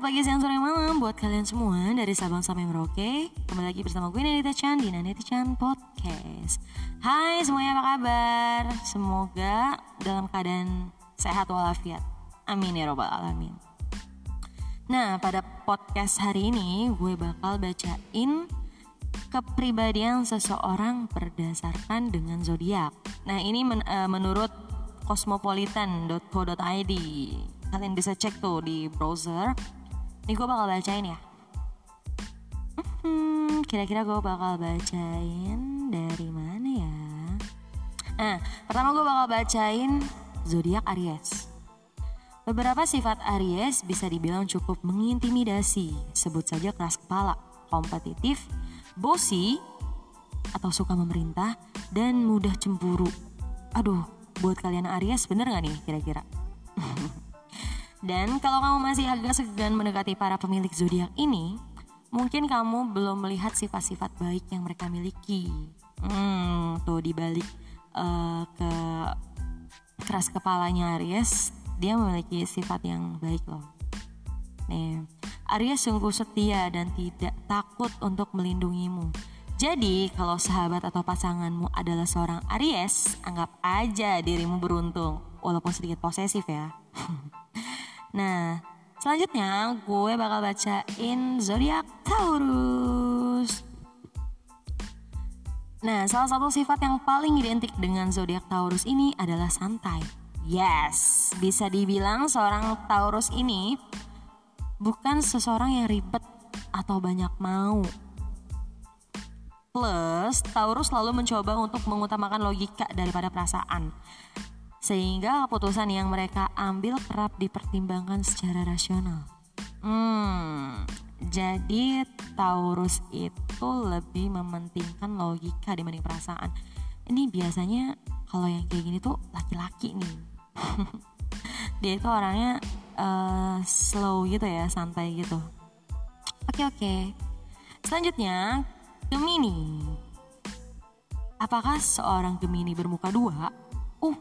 pagi, siang, sore, malam buat kalian semua dari Sabang sampai Merauke. Kembali lagi bersama gue Nanita Chan di Nanita Chan Podcast. Hai semuanya apa kabar? Semoga dalam keadaan sehat walafiat. Amin ya robbal alamin. Nah pada podcast hari ini gue bakal bacain kepribadian seseorang berdasarkan dengan zodiak. Nah ini men uh, menurut cosmopolitan.co.id kalian bisa cek tuh di browser ini gue bakal bacain ya hmm, kira-kira gue bakal bacain dari mana ya nah pertama gue bakal bacain zodiak Aries Beberapa sifat Aries bisa dibilang cukup mengintimidasi, sebut saja keras kepala, kompetitif, bosi, atau suka memerintah, dan mudah cemburu. Aduh, buat kalian Aries bener gak nih kira-kira? Dan kalau kamu masih agak segan mendekati para pemilik zodiak ini, mungkin kamu belum melihat sifat-sifat baik yang mereka miliki. Hmm, tuh dibalik uh, ke keras kepalanya Aries, dia memiliki sifat yang baik loh. Nih, Aries sungguh setia dan tidak takut untuk melindungimu. Jadi, kalau sahabat atau pasanganmu adalah seorang Aries, anggap aja dirimu beruntung, walaupun sedikit posesif ya. Nah, selanjutnya gue bakal bacain zodiak Taurus. Nah, salah satu sifat yang paling identik dengan zodiak Taurus ini adalah santai. Yes, bisa dibilang seorang Taurus ini bukan seseorang yang ribet atau banyak mau. Plus, Taurus selalu mencoba untuk mengutamakan logika daripada perasaan sehingga keputusan yang mereka ambil kerap dipertimbangkan secara rasional. Hmm, jadi Taurus itu lebih mementingkan logika dibanding perasaan. Ini biasanya kalau yang kayak gini tuh laki-laki nih. Dia itu orangnya uh, slow gitu ya, santai gitu. Oke oke. Selanjutnya Gemini. Apakah seorang Gemini bermuka dua? Uh,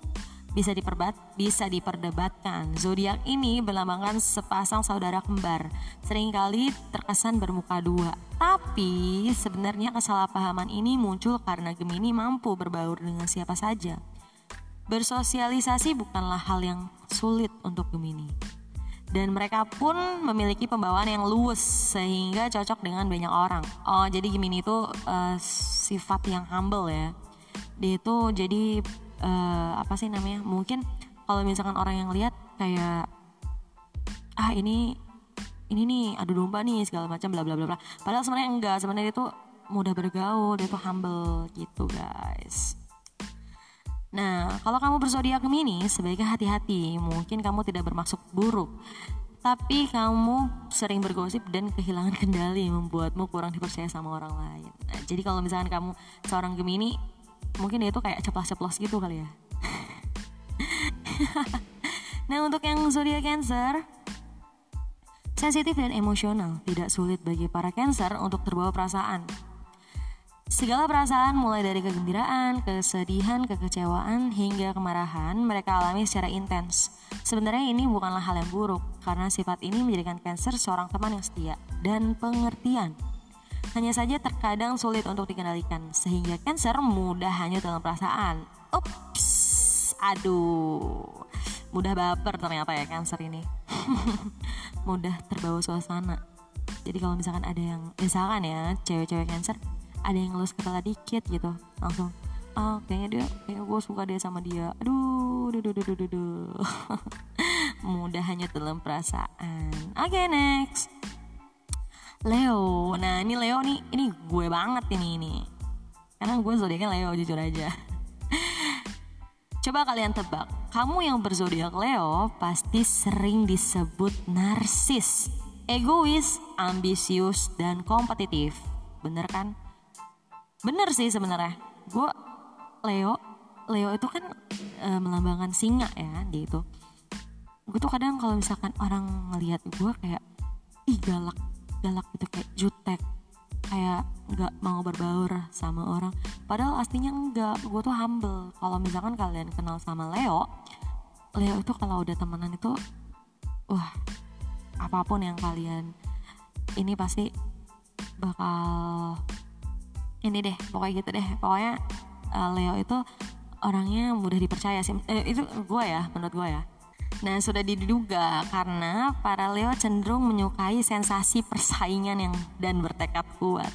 bisa diperbat bisa diperdebatkan. Zodiak ini berlambangkan sepasang saudara kembar, sering kali terkesan bermuka dua. Tapi sebenarnya kesalahpahaman ini muncul karena Gemini mampu berbaur dengan siapa saja. Bersosialisasi bukanlah hal yang sulit untuk Gemini. Dan mereka pun memiliki pembawaan yang luwes sehingga cocok dengan banyak orang. Oh, jadi Gemini itu uh, sifat yang humble ya. Dia itu jadi uh, apa sih namanya mungkin kalau misalkan orang yang lihat kayak ah ini ini nih adu domba nih segala macam bla bla bla bla padahal sebenarnya enggak sebenarnya dia tuh mudah bergaul dia tuh humble gitu guys Nah, kalau kamu berzodiak Gemini, sebaiknya hati-hati. Mungkin kamu tidak bermaksud buruk, tapi kamu sering bergosip dan kehilangan kendali membuatmu kurang dipercaya sama orang lain. Nah, jadi kalau misalkan kamu seorang Gemini, mungkin dia tuh kayak ceplos-ceplos gitu kali ya. Nah untuk yang zodiak Cancer sensitif dan emosional tidak sulit bagi para Cancer untuk terbawa perasaan. Segala perasaan mulai dari kegembiraan, kesedihan, kekecewaan, hingga kemarahan mereka alami secara intens. Sebenarnya ini bukanlah hal yang buruk, karena sifat ini menjadikan Cancer seorang teman yang setia dan pengertian hanya saja terkadang sulit untuk dikendalikan sehingga cancer mudah hanyut dalam perasaan. Ups, aduh, mudah baper ternyata ya cancer ini. mudah terbawa suasana. Jadi kalau misalkan ada yang misalkan ya cewek-cewek cancer ada yang ngelus kepala dikit gitu langsung oh kayaknya dia kayaknya gue suka dia sama dia aduh duh duh duh duh duh mudah hanyut dalam perasaan oke okay, next Leo. Nah ini Leo nih, ini gue banget ini ini. Karena gue zodiaknya Leo jujur aja. Coba kalian tebak, kamu yang berzodiak Leo pasti sering disebut narsis, egois, ambisius, dan kompetitif. Bener kan? Bener sih sebenarnya. Gue Leo, Leo itu kan e, melambangkan singa ya, dia itu. Gue tuh kadang kalau misalkan orang ngelihat gue kayak ih galak galak gitu kayak jutek. Kayak nggak mau berbaur sama orang. Padahal aslinya enggak gue tuh humble. Kalau misalkan kalian kenal sama Leo Leo itu kalau udah temenan itu wah apa pun yang kalian ini pasti bakal ini deh pokoknya gitu deh. Pokoknya uh, Leo itu orangnya mudah dipercaya sih. Eh, itu gue ya menurut gue ya nah sudah diduga karena para Leo cenderung menyukai sensasi persaingan yang dan bertekad kuat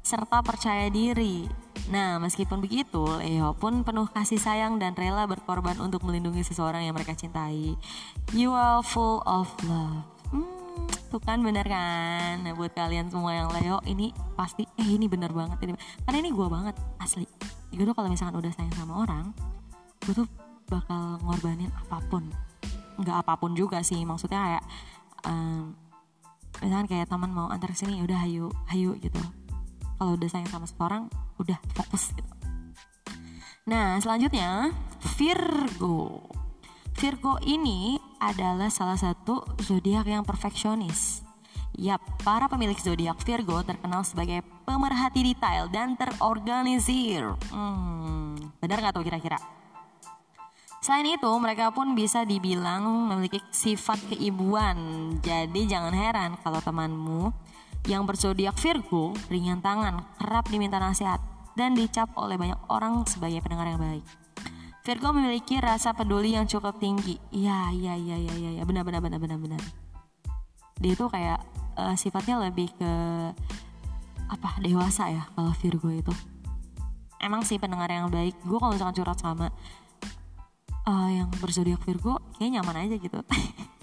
serta percaya diri Nah, meskipun begitu, Leo pun penuh kasih sayang dan rela berkorban untuk melindungi seseorang yang mereka cintai. You are full of love. Hmm, tuh kan bener kan? Nah, buat kalian semua yang Leo, ini pasti, eh ini bener banget. Ini, karena ini gue banget, asli. Gue tuh kalau misalkan udah sayang sama orang, gue tuh bakal ngorbanin apa pun. Nggak apa pun juga sih, maksudnya kayak, um, misalkan kayak teman mau antar sini, ya udah hayu, hayu gitu kalau udah sayang sama seseorang udah fokus gitu. Nah selanjutnya Virgo. Virgo ini adalah salah satu zodiak yang perfeksionis. Yap, para pemilik zodiak Virgo terkenal sebagai pemerhati detail dan terorganisir. Hmm, benar nggak tuh kira-kira? Selain itu, mereka pun bisa dibilang memiliki sifat keibuan. Jadi jangan heran kalau temanmu yang berzodiak Virgo, ringan tangan, kerap diminta nasihat, dan dicap oleh banyak orang sebagai pendengar yang baik. Virgo memiliki rasa peduli yang cukup tinggi. Iya, iya, iya, iya, iya, ya, benar, benar, benar, benar, benar. Dia itu kayak uh, sifatnya lebih ke apa dewasa ya kalau Virgo itu. Emang sih pendengar yang baik. Gue kalau misalkan curhat sama uh, yang berzodiak Virgo, kayaknya nyaman aja gitu.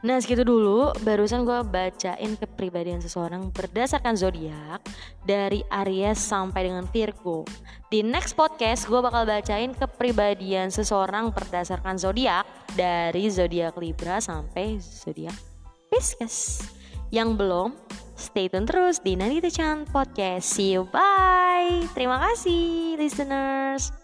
Nah segitu dulu barusan gue bacain kepribadian seseorang berdasarkan zodiak dari Aries sampai dengan Virgo. Di next podcast gue bakal bacain kepribadian seseorang berdasarkan zodiak dari zodiak Libra sampai zodiak Pisces. Yang belum, stay tune terus di Nanita Chan Podcast. See you, bye. Terima kasih listeners.